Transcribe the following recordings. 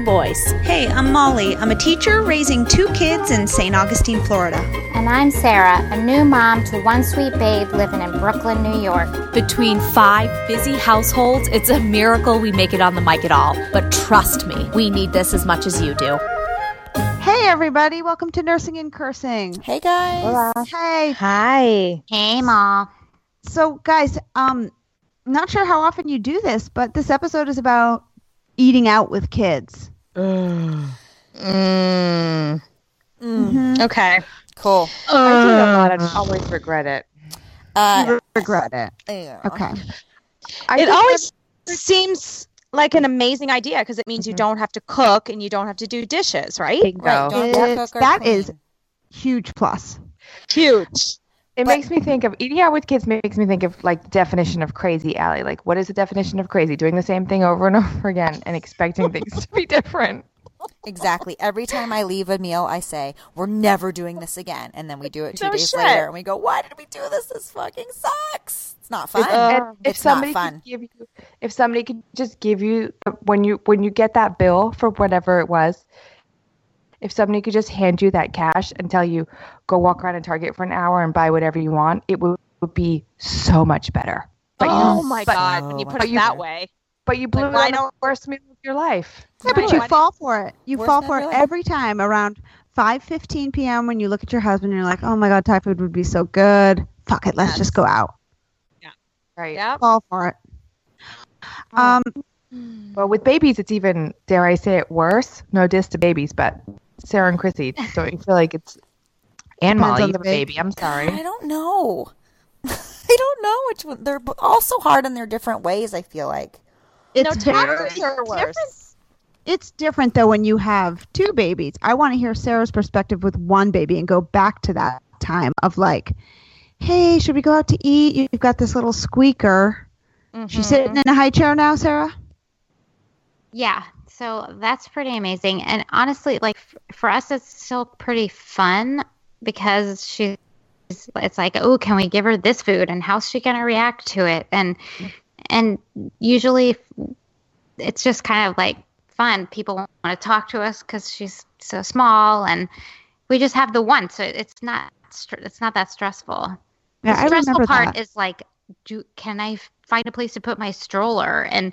boys. Hey, I'm Molly. I'm a teacher raising two kids in St. Augustine, Florida. And I'm Sarah, a new mom to one sweet babe living in Brooklyn, New York. Between five busy households, it's a miracle we make it on the mic at all. But trust me, we need this as much as you do. Hey, everybody. Welcome to Nursing and Cursing. Hey, guys. Hola. Hey. Hi. Hey, Ma. So, guys, um, not sure how often you do this, but this episode is about eating out with kids. Mm. Mhm. Okay, cool. I do a lot. I always regret it. Uh, regret it. yeah. Okay. I it think always seems like an amazing idea because it means you Mhm. don't have to cook and you don't have to do dishes, right? Bingo. Right, don't It- cook that clean. is huge plus. Huge. It But- makes me think of eating out with kids makes me think of like definition of crazy Allie. Like what is the definition of crazy? Doing the same thing over and over again and expecting things to be different. Exactly. Every time I leave a meal, I say, "We're never doing this again," and then we do it two No days shit. later, and we go, "Why did we do this? This fucking sucks. It's not fun." If It's not somebody fun. could give you if somebody could just give you when you when you get that bill for whatever it was, if somebody could just hand you that cash and tell you go walk around a Target for an hour and buy whatever you want, it would, would be so much better. But oh you my but, god, when you put much it that way. but you blew Like, it on the don't- worst meal of your life. Yeah, but you fall for it. You Worse fall for it really. every time around 5:15 p.m. when you look at your husband and you're like, "Oh my god, Thai food would be so good. Fuck it, let's Yes. just go out." Yeah. Right. Yeah. Fall for it. Um, Well, with babies, it's even, dare I say it, worse. No diss to babies, but Sarah and Chrissy, don't you feel like it's, and Depends Molly, you the have a baby. I'm sorry. I don't know. I don't know which one. They're b- all so hard in their different ways. I feel like. it's no, toddlers are different. worse. It's different though when you have two babies. I want to hear Sarah's perspective with one baby and go back to that time of like, "Hey, should we go out to eat? You've got this little squeaker. She's mm-hmm. sitting in a high chair now, Sarah." Yeah, so that's pretty amazing. And honestly, like f- for us, it's still pretty fun because she's. It's like, oh, can we give her this food, and how's she gonna react to it? And and usually, it's just kind of like fun. People want to talk to us because she's so small, and we just have the one, so it's not str- it's not that stressful. Yeah, the stressful part that. is like, do can I find a place to put my stroller? And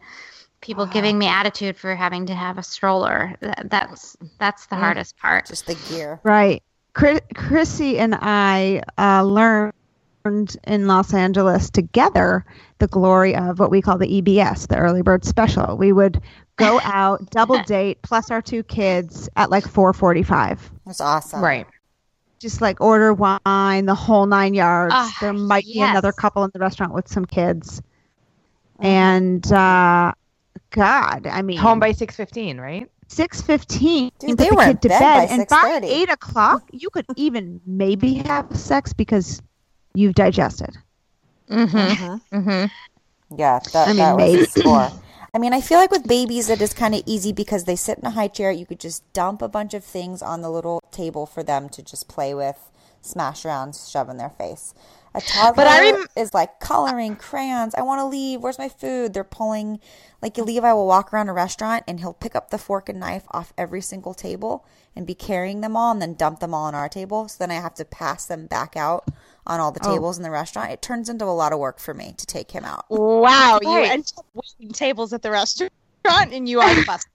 people giving me attitude for having to have a stroller. That's that's the hardest part. Just the gear. Right. Chris, Chrissy and I uh, learned in Los Angeles together the glory of what we call the EBS, the early bird special. We would go out, double date, plus our two kids at like 4:45. That's awesome. Right. Just like order wine, the whole nine yards. Ah, there might be another couple in the restaurant with some kids. And uh, God, I mean, Home by 6.15, right? six fifteen. Dude, they the were in kid to bed bed, by and by eight o'clock, you could even maybe have sex because you've digested. Mm-hmm. Mm-hmm. Yeah, that, I mean, that was maybe. the score. I mean, I feel like with babies, it is kind of easy because they sit in a high chair. You could just dump a bunch of things on the little table for them to just play with, smash around, shove in their face. A toddler I rem- is like coloring crayons. I want to leave. Where's my food? They're pulling. Like Levi will walk around a restaurant and he'll pick up the fork and knife off every single table and be carrying them all and then dump them all on our table. So then I have to pass them back out on all the oh. tables in the restaurant. It turns into a lot of work for me to take him out. Wow, you Right. end up waiting tables at the restaurant and you are the best.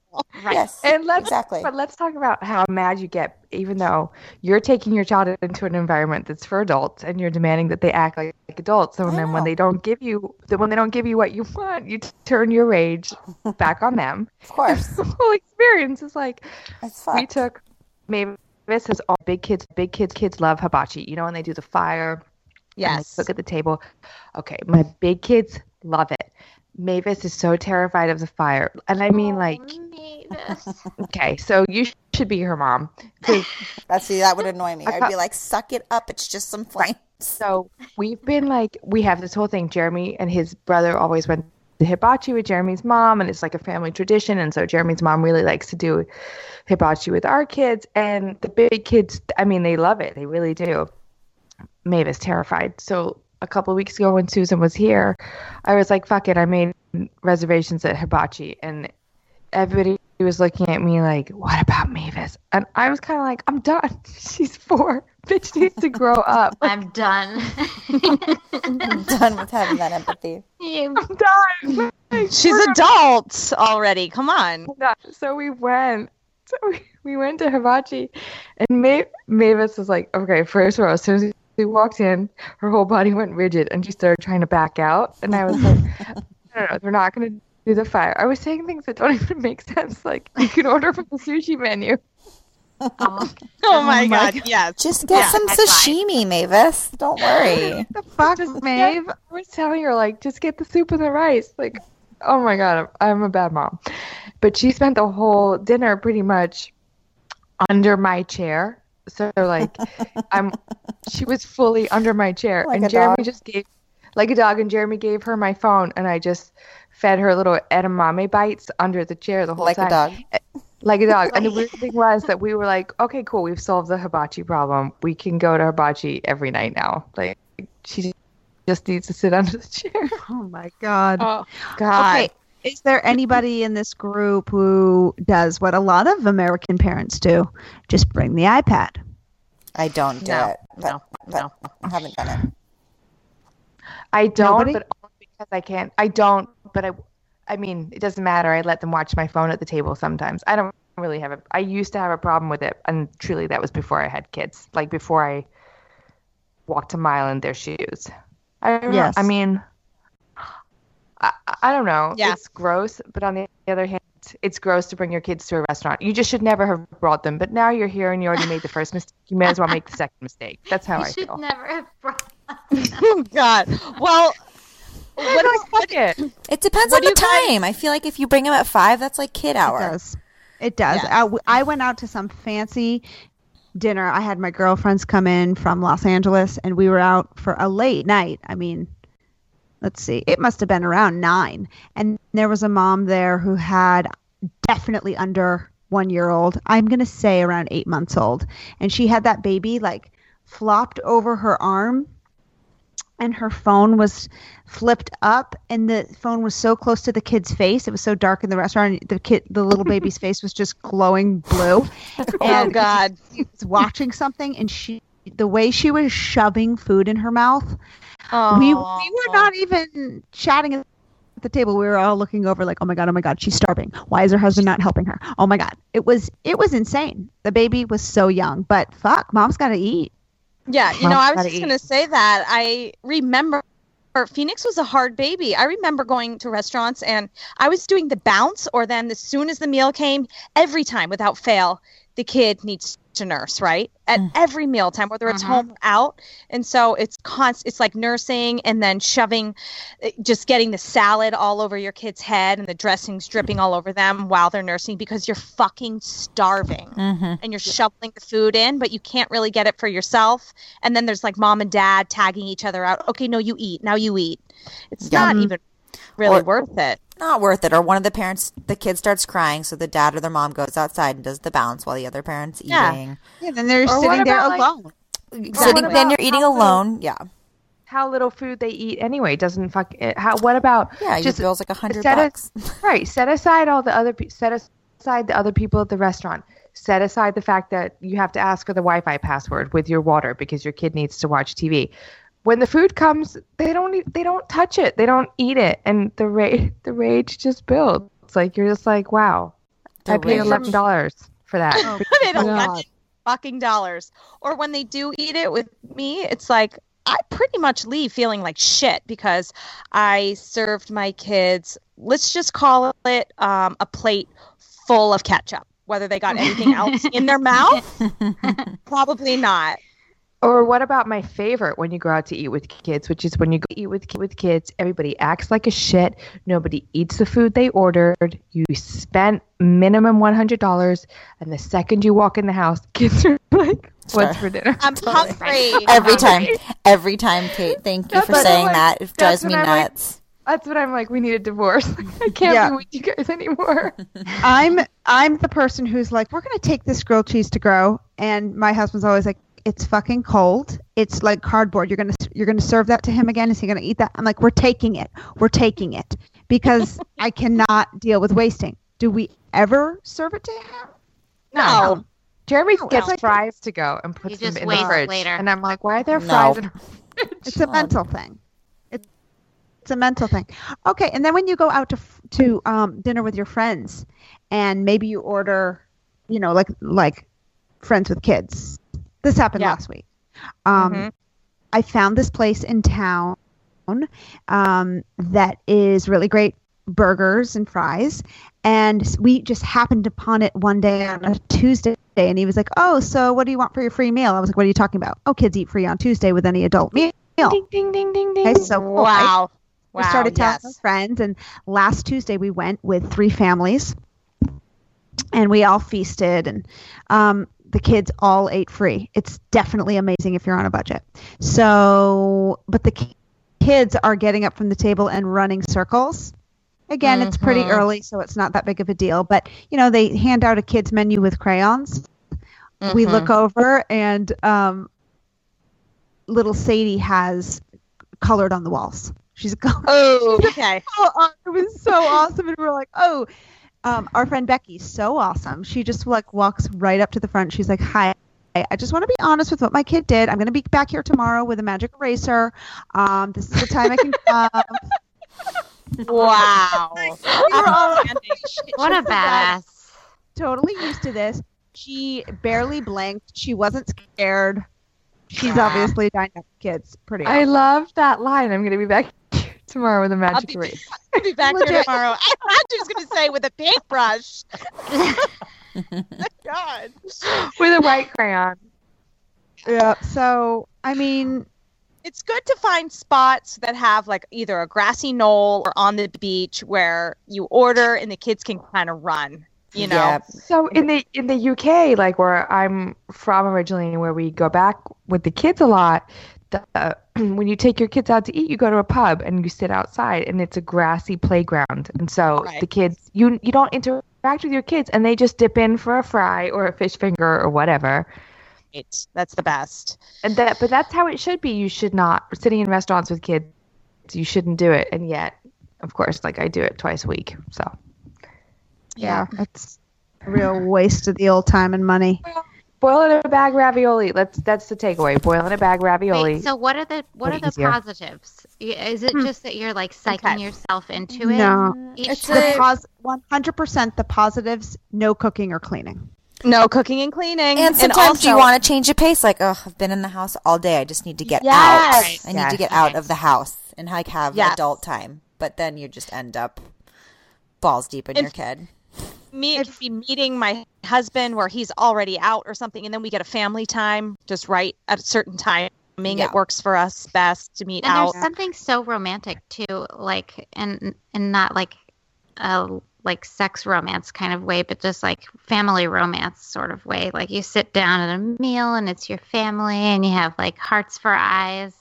Right. Yes, And let's exactly. but let's talk about how mad you get, even though you're taking your child into an environment that's for adults, and you're demanding that they act like, like adults. So then, when they don't give you, then when they don't give you what you want, you t- turn your rage back on them. Of course, The whole experience is like we took Mavis has all big kids. Big kids, kids love hibachi. You know when they do the fire. and they Yes. cook at the table. Okay, my big kids love it. Mavis is so terrified of the fire, and I mean oh, like Mavis. Okay, so you should be her mom. 'Cause- That's see, that would annoy me. I'd be like, suck it up. It's just some flames. So we've been like, we have this whole thing. Jeremy and his brother always went to hibachi with Jeremy's mom, and it's like a family tradition. And so Jeremy's mom really likes to do hibachi with our kids, and the big kids. I mean, they love it. They really do. Mavis terrified. So a couple of weeks ago, when Susan was here, I was like, "Fuck it!" I made reservations at hibachi, and everybody was looking at me like, "What about Mavis?" And I was kind of like, "I'm done. She's four. Bitch needs to grow up." I'm done. I'm done with having that empathy. You- I'm done. Like, She's we're- adult already. Come on. So we went. So we, we went to hibachi, and Ma- Mavis was like, "Okay, first row." As soon as we walked in, her whole body went rigid, and she started trying to back out. And I was like, "No, no, they're not going to do the fire." I was saying things that don't even make sense. Like you can order from the sushi menu. oh, Oh my god. Yes. Just get Yeah, some high five. sashimi, Mavis. Don't worry. What the fuck, Just Maeve? get- I was telling her like, just get the soup and the rice. Like, oh my god, I'm, I'm a bad mom. But she spent the whole dinner pretty much under my chair. So like, I'm. She was fully under my chair, Like and Jeremy dog. just gave, like a dog, and Jeremy gave her my phone, and I just fed her little edamame bites under the chair the whole Like time Like a dog. Eh, like a dog. And the weird thing was that we were like, okay, cool, we've solved the hibachi problem. We can go to hibachi every night now. Like she just needs to sit under the chair. Oh my god. Oh god. Okay. Is there anybody in this group who does what a lot of American parents do? Just bring the iPad. I don't do No, it. But, no, but no. I haven't done it. I don't, Nobody? but only because I can't. I don't, but I. I mean, it doesn't matter. I let them watch my phone at the table sometimes. I don't really have a. I used to have a problem with it, and truly, that was before I had kids. Like before I walked a mile in their shoes. I. Yes. I mean, I, I don't know. Yeah. It's gross, but on the other hand, it's gross to bring your kids to a restaurant. You just should never have brought them. But now you're here and you already made the first mistake. You may as well make the second mistake. That's how you I should feel. never have brought Oh god. Well, what No, is fuck it. It depends What on do the you guys- time. I feel like if you bring them at five, that's like kid It does. It does. Yes. I, w- I went out to some fancy dinner. I had my girlfriends come in from Los Angeles, and we were out for a late night. I mean, let's see, it must have been around nine. And there was a mom there who had definitely under one year old. I'm going to say around eight months old. And she had that baby like flopped over her arm and her phone was flipped up and the phone was so close to the kid's face it was so dark in the restaurant the kid the little baby's face was just glowing blue Oh and god. she was watching something and she the way she was shoving food in her mouth we, we were not even chatting at the table. We were all looking over like oh my god oh my god she's starving. Why is her husband not helping her? Oh my god. It was it was insane. The baby was so young but fuck mom's got to eat. Yeah, you Mom's know, I was just going to say that. I remember Phoenix was a hard baby. I remember going to restaurants and I was doing the bounce, or then as soon as the meal came, every time without fail, the kid needs to nurse, right? At every mealtime, whether it's Mhm. home or out. And so it's const- it's like nursing and then shoving, eh, just getting the salad all over your kid's head and the dressings dripping all over them while they're nursing because you're fucking starving Mm-hmm. and you're shoveling the food in, but you can't really get it for yourself. And then there's like mom and dad tagging each other out. Okay, no, you eat. Now you eat. It's Yeah. not Mhm. even really Or- worth it. Not worth it. Or one of the parents, the kid starts crying, so the dad or the mom goes outside and does the bounce while the other parent's Yeah. eating. yeah then they're Or sitting there about, like- alone Sitting, then you're eating how little- alone. Yeah. How little food they eat anyway doesn't fuck. It. How? What about Yeah, your just bill's like a hundred set bucks. It, right. Set aside all the other. pe- Set aside the other people at the restaurant. Set aside the fact that you have to ask for the Wi-Fi password with your water because your kid needs to watch TV. When the food comes, they don't. eat- They don't touch it. They don't eat it, and the rage. The rage just builds. It's like you're just like, wow. The I paid eleven dollars for that. they don't God. fucking dollars. Or when they do eat it with me, it's like I pretty much leave feeling like shit because I served my kids. Let's just call it um, a plate full of ketchup. Whether they got anything else in their mouth, probably not. Or what about my favorite when you go out to eat with kids, which is when you go eat with with kids, everybody acts like a shit. Nobody eats the food they ordered. You spent minimum one hundred dollars, and the second you walk in the house, kids are like, "What's for dinner?" I'm hungry. Every time. Every time, Kate. Thank you That's for saying like- that. It drives me I'm like. nuts. That's what I'm like. We need a divorce. I can't Yeah. be with you guys anymore. I'm I'm the person who's like, we're gonna take this grilled cheese to grow, and my husband's always like, it's fucking cold. It's like cardboard. You're gonna you're gonna serve that to him again. Is he gonna eat that? I'm like, we're taking it. We're taking it because I cannot deal with wasting. Do we ever serve it to him? No. Jeremy No, gets it's like- fries to go and You puts them in the fridge, later. and I'm like, "Why are there No. fries in?" It's a mental thing. It's it's a mental thing. Okay, and then when you go out to f- to um, dinner with your friends, and maybe you order, you know, like like friends with kids. This happened Yeah. last week. Um, Mhm. I found this place in town um, that is really great burgers and fries. And we just happened upon it one day on a Tuesday, and he was like, "Oh, so what do you want for your free meal?" I was like, "What are you talking about? Oh, kids eat free on Tuesday with any adult meal." Ding ding ding ding ding. Okay, so cool, right? wow. we Wow, started telling yes. our friends, and last Tuesday we went with three families, and we all feasted, and um, the kids all ate free. It's definitely amazing if you're on a budget. So, but the kids are getting up from the table and running circles. Again, it's pretty Mhm. early, so it's not that big of a deal. But you know, they hand out a kids menu with crayons. We Mhm. look over, and um, little Sadie has colored on the walls. She's colored. Oh, okay. Oh, it was so awesome, and we were like, oh. Um, our friend Becky's so awesome. She just like walks right up to the front. She's like, "Hi, I just want to be honest with what my kid did. I'm going to be back here tomorrow with a magic eraser. Um, this is the time I can come." Wow. We were all What a badass. totally used to this. She barely blinked. She wasn't scared. She's obviously dined up kids. Pretty. I awesome. love that line. I'm gonna be back tomorrow with a magic be- eraser. I'll be back here tomorrow. I thought she was going to say with a paintbrush. God. with a white crayon. Yeah. So I mean, It's good to find spots that have like either a grassy knoll or on the beach where you order and the kids can kind of run. You know, Yeah. So in the in the UK, like where I'm from originally, where we go back with the kids a lot, the, uh, when you take your kids out to eat, you go to a pub and you sit outside, and it's a grassy playground, and so Right. the kids you you don't interact with your kids, and they just dip in for a fry or a fish finger or whatever. Right. that's the best. And that, but that's how it should be. You should not sitting in restaurants with kids. You shouldn't do it, and yet, of course, like I do it twice a week. So yeah, it's a real waste of the old time and money. Boil in a bag ravioli. Let's that's the takeaway. Boil in a bag ravioli. Wait, so what are the what are the easier. positives? Is it Hmm. just that you're like psyching Okay. yourself into it? No. It's? The 100% the positives, no cooking or cleaning. No cooking and cleaning. And sometimes you also- want to change the pace. Like, oh, I've been in the house all day. I just need to get Yes. out. I need to Yes. get out of the house and like have Yes. adult time. But then you just end up balls deep in And- your kid. Me it could be meeting my husband where he's already out or something and then we get a family time just right at a certain timing Yeah. it works for us best to meet And out there's something so romantic too, like and and not like a like sex romance kind of way, but just like family romance sort of way. Like you sit down at a meal and it's your family and you have like hearts for eyes.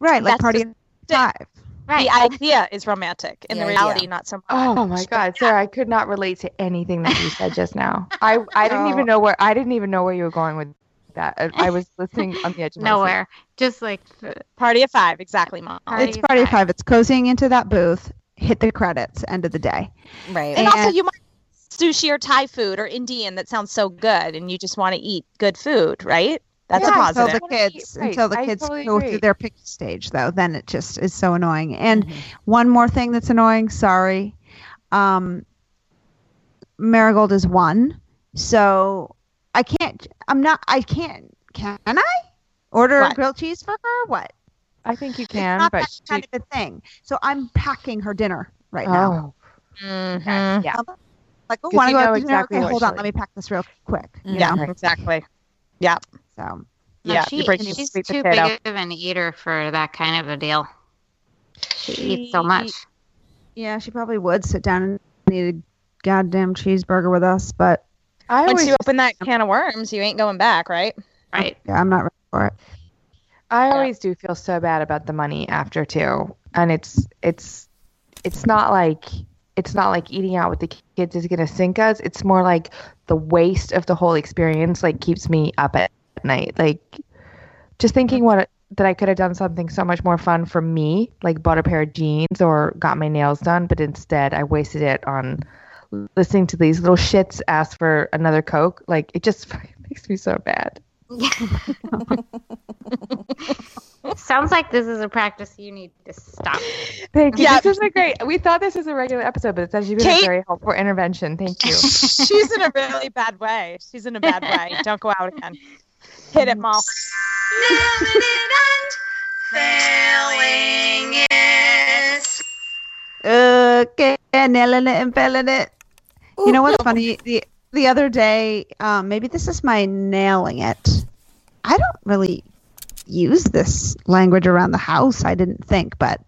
Right, like That's party the- of five. Right. the idea is romantic in The the idea. reality not so oh much Oh my God, Sarah! I could not relate to anything that you said just now. I I didn't No. even know where I didn't even know where you were going with that. I, I was listening on the edge of my seat. Nowhere. Just like party of five exactly mom Party It's of party of five. five. It's cozying into that booth, hit the credits, end of the day. Right. and also you might sushi or thai food or indian that sounds so good and you just want to eat good food right that's a Yeah, until the kids right. until the kids totally go agree. through their picky stage though then it just is so annoying. And Mhm. one more thing that's annoying sorry um marigold is one. So i can't i'm not i can't can i order What? grilled cheese for her? What? I think you it's can, not but that she, kind of a thing. So i'm packing her dinner right now. Oh, Mhm. yeah. like oh want to to go out to dinner? Exactly okay hold on. she let me pack this real quick. You Yeah. know exactly. Yeah so No, Yeah, she, she's too potato. big of an eater for that kind of a deal. She, eats so much. Yeah, she probably would sit down and eat a goddamn cheeseburger with us, but I Once you open that can of worms, you ain't going back, right? Right. yeah, I'm not ready for it. I always do feel so bad about the money after too, and it's it's it's not like it's not like eating out with the kids is gonna sink us. It's more like the waste of the whole experience like keeps me up at night. Like just thinking what that I could have done something so much more fun for me, like bought a pair of jeans or got my nails done, but instead I wasted it on listening to these little shits ask for another coke. Like it just makes me so bad. Sounds like this is a practice you need to stop. Thank you. Yeah. This is a great. We thought this was a regular episode, but it's actually been Kate- a very helpful intervention. Thank you. She's in a really bad way. She's in a bad way. Don't go out again. Hit it, Mal. Okay, nailing it and failing it. You know what's funny? The the other day, um, maybe this is my nailing it. I don't really use this language around the house. I didn't think, but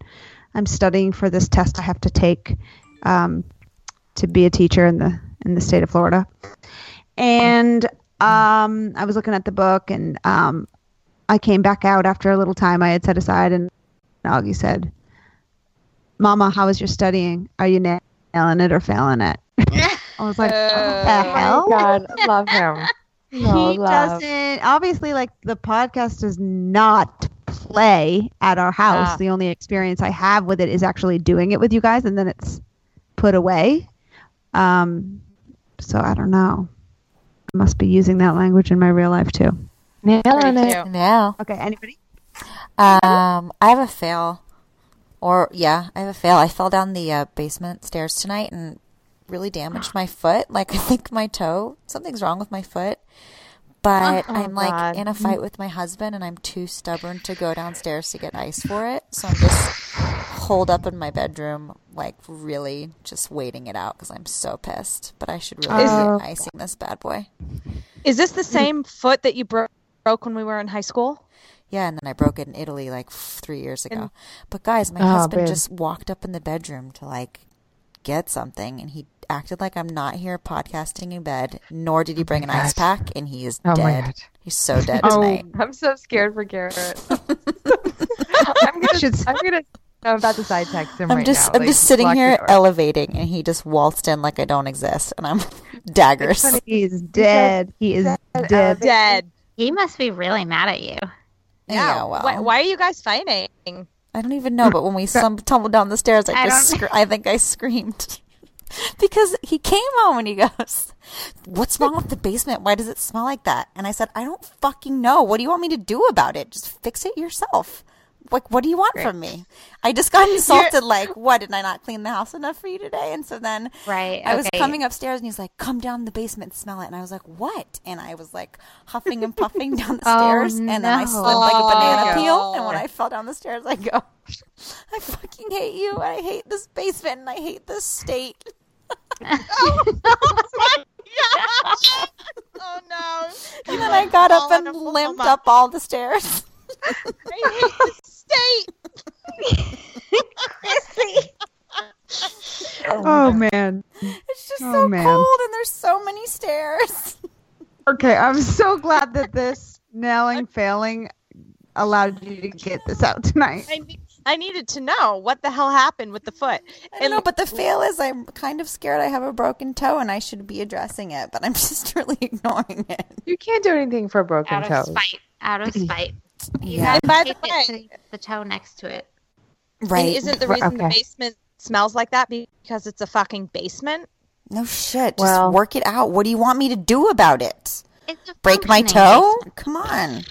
I'm studying for this test I have to take um, to be a teacher in the in the state of Florida. And um, I was looking at the book, and um, I came back out after a little time I had set aside, and Augie said, Mama, how was your studying? Are you na- nailing it or failing it? I was like, what the hell? Oh my God, love him. No, he love. doesn't. Obviously, like the podcast does not play at our house. Ah. The only experience I have with it is actually doing it with you guys, and then it's put away. Um, so I don't know. I must be using that language in my real life too. Nailing Me it. too. Yeah. Okay, anybody? Um, I have a fail. Or yeah, I have a fail. I fell down the uh, basement stairs tonight and really damaged my foot. Like I think my toe, something's wrong with my foot. But Oh, I'm like God. in a fight with my husband and I'm too stubborn to go downstairs to get ice for it. So I'm just holed up in my bedroom, like really just waiting it out because I'm so pissed. But I should really Oh. be icing this bad boy. Is this the same foot that you bro- broke when we were in high school? Yeah, and then I broke it in Italy like f- three years ago. But guys, my Oh, husband babe. just walked up in the bedroom to like get something, and he acted like I'm not here podcasting in bed. Nor did he oh bring an ice pack, and he is Oh dead. He's so dead Oh, tonight. I'm so scared for Garrett. I'm gonna. Should- I'm gonna. I'm about to side text him I'm right just now. I'm like, just sitting here elevating, and he just waltzed in like I don't exist, and I'm daggers. He's dead. He is dead. Dead. He must be really mad at you. Yeah, well, Why, why are you guys fighting? I don't even know, but when we some, tumbled down the stairs, I, I just don't- I think I screamed because he came home and he goes, "What's wrong with the basement? Why does it smell like that?" And I said, "I don't fucking know. What do you want me to do about it? Just fix it yourself." Like, what do you want from me? I just got insulted. Like, what did I not clean the house enough for you today? And so then Right. I was coming upstairs and he's like, "Come down the basement and smell it." And I was like, "What?" And I was like huffing and puffing down the Oh, stairs, and then I no. slid like a banana Oh. peel. And when I fell down the stairs, I go, "I fucking hate you. I hate this basement, and I hate this state." Oh no! And then I got up and limped up all the stairs. I hate the state. Oh, oh man. It's just Oh, so man. cold, and there's so many stairs. Okay, I'm so glad that this nailing failing allowed you to get this out tonight. I, ne- I needed to know what the hell happened with the foot. I don't know, but the fail is I'm kind of scared I have a broken toe, and I should be addressing it, but I'm just really ignoring it. You can't do anything for a broken out toe. Out of spite. Out of spite. You Yeah. have And by the way- to the toe next to it. Right? And isn't the Right, reason the basement smells like that because it's a fucking basement? No shit. Just Well- work it out. What do you want me to do about it? It's Break my toe? basement. Come on.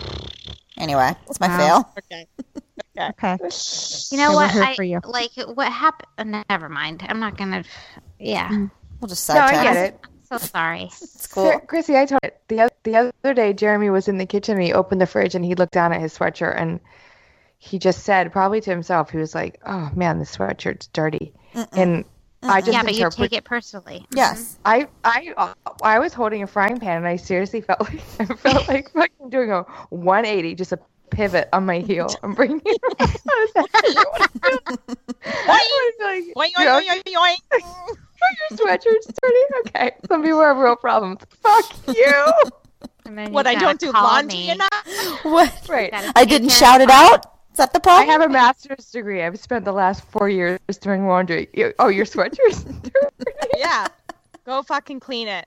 Anyway, it's my Wow. fail. Okay. Okay. You know Okay, we're what? here I for you. like what happened. Uh, never mind. I'm not gonna. Yeah. Mm. We'll just No, I sidetrack. get it. So sorry. It's cool. Chrissy, I told it the other, the other day. Jeremy was in the kitchen and he opened the fridge and he looked down at his sweatshirt and he just said, probably to himself, he was like, "Oh man, this sweatshirt's dirty." And I just yeah, but you take it personally. Yes. I I uh, I was holding a frying pan and I seriously felt like I felt like fucking doing a 180, just a pivot on my heel. I'm bringing it. around. I was like, I your sweatshirt's dirty. Okay, some people have real problems. Fuck you. And then What you I gotta don't do call laundry me. enough. What? Right. Gotta I take didn't care shout of it out. Is that the I have a master's degree. I've spent the last four years doing laundry. Oh, your sweatshirt's dirty. Yeah. Go fucking clean it.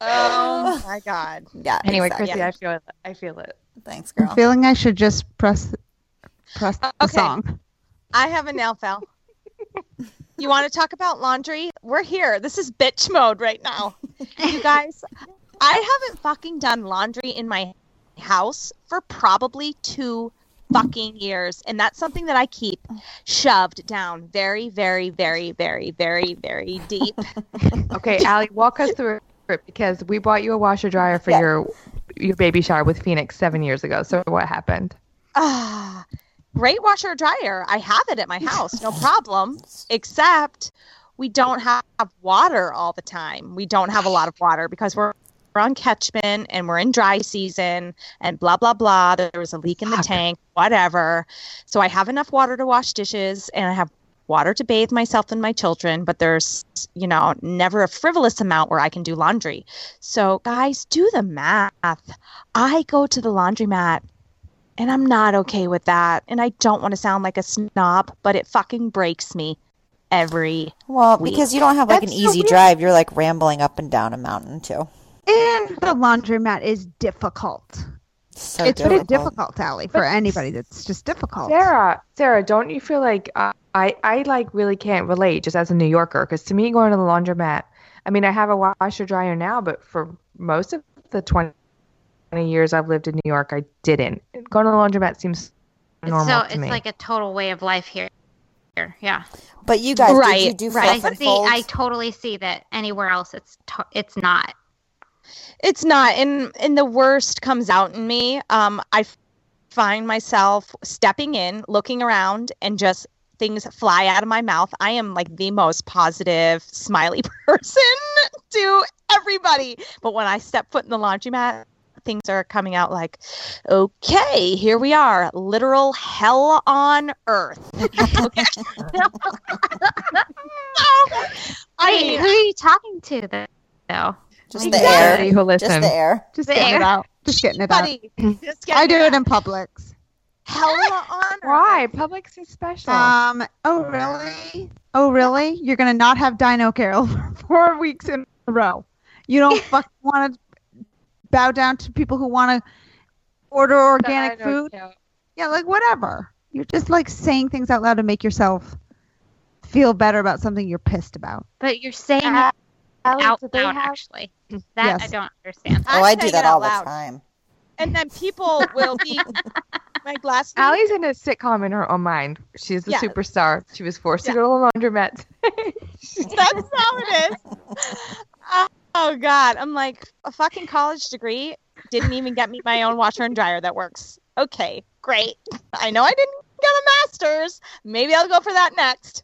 Oh my god. yeah. Anyway, exactly. Chrissy, I feel it. I feel it. Thanks, girl. I'm feeling I should just press press the Okay. song. I have a nail file. You want to talk about laundry? We're here. This is bitch mode right now. You guys, I haven't fucking done laundry in my house for probably two fucking years. And that's something that I keep shoved down very, very, very, very, very, very deep. Okay, Allie, walk us through it because we bought you a washer dryer for Yeah. your your baby shower with Phoenix seven years ago. So what happened? Ah, great washer dryer. I have it at my house, no problem. Except we don't have water all the time. We don't have a lot of water because we're we're on catchment and we're in dry season and blah blah blah. There was a leak in the tank, whatever. So I have enough water to wash dishes and I have water to bathe myself and my children, but there's, you know, never a frivolous amount where I can do laundry. So, guys, do the math. I go to the laundromat and I'm not okay with that. And I don't want to sound like a snob, but it fucking breaks me every. Well, week. because you don't have like an That's so easy weird. drive, you're like rambling up and down a mountain too. And the laundromat is difficult. So it's very difficult. difficult, Allie, for anybody that's just difficult. Sarah, Sarah, don't you feel like uh, I I like really can't relate just as a New Yorker because to me going to the laundromat, I mean I have a washer dryer now, but for most of the 20, 20 years I've lived in New York, I didn't. Going to the laundromat seems normal so to it's me. like a total way of life here. Here, Yeah, But you guys, did you Right, do right. I fluff and see. folds? I totally see that anywhere else it's to- it's not. It's not, and and the worst comes out in me. Um, I find myself stepping in, looking around, and just things fly out of my mouth. I am like the most positive, smiley person to everybody, but when I step foot in the laundromat. Things are coming out like, okay, here we are, literal hell on earth. I who are you talking to though? Just the Everybody air. who Just listens. the air. Just The getting it out. Just getting it out. everybody, just I do getting it in Publix. hell on earth. Why? Publix is special. Um. Oh really? Oh really? You're gonna not have Dino Carol for four weeks in a row. You don't fucking want to bow down to people who want to order organic food. know. Yeah, like whatever. You're just like saying things out loud to make yourself feel better about something you're pissed about. But you're saying Uh, it Allie, out do they loud. have- Actually, that I don't understand. Oh, I'm I do that all loud. the time. And then people will be my last week. Allie's in a sitcom in her own mind. She's the Yeah. superstar. She was forced Yeah. to go to the laundromat. That's how it is. Oh, oh God, I'm like a fucking college degree didn't even get me my own washer and dryer that works. Okay, great. I know I didn't get a master's. Maybe I'll go for that next.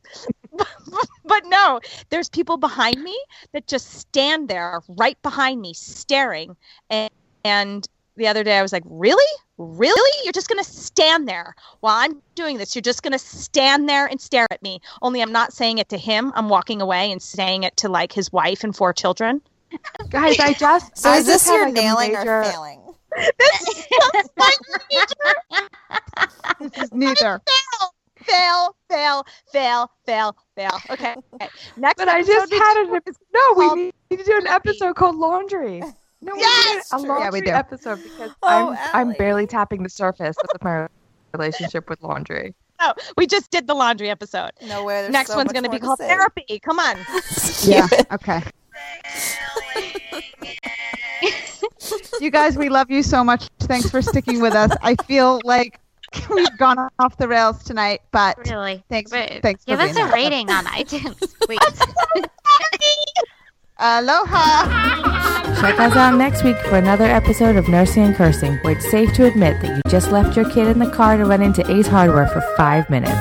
but no, there's people behind me that just stand there right behind me staring and and the other day I was like, "Really? Really? You're just going to stand there while I'm doing this. You're just going to stand there and stare at me." Only I'm not saying it to him. I'm walking away and saying it to like his wife and four children. Guys, I just So I is this your like, nailing major- or failing? This is my major This is neither. Fail, fail, fail, fail, fail. Okay. okay. Next But I just had an is no. We need to do an episode called laundry. No, we Yes! need a laundry Yeah, we do. episode because Oh, I'm I'm barely tapping the surface with my relationship with laundry. No, we just did the laundry episode. No way. There's Next so one's going to be called say. therapy. Come on. Yeah. Okay. you guys, we love you so much. Thanks for sticking with us. I feel like we've gone off the rails tonight, but Really? thanks. But thanks for give us being a here. rating on iTunes, please. Aloha. Check us out next week for another episode of Nursing and Cursing, where it's safe to admit that you just left your kid in the car to run into Ace Hardware for five minutes.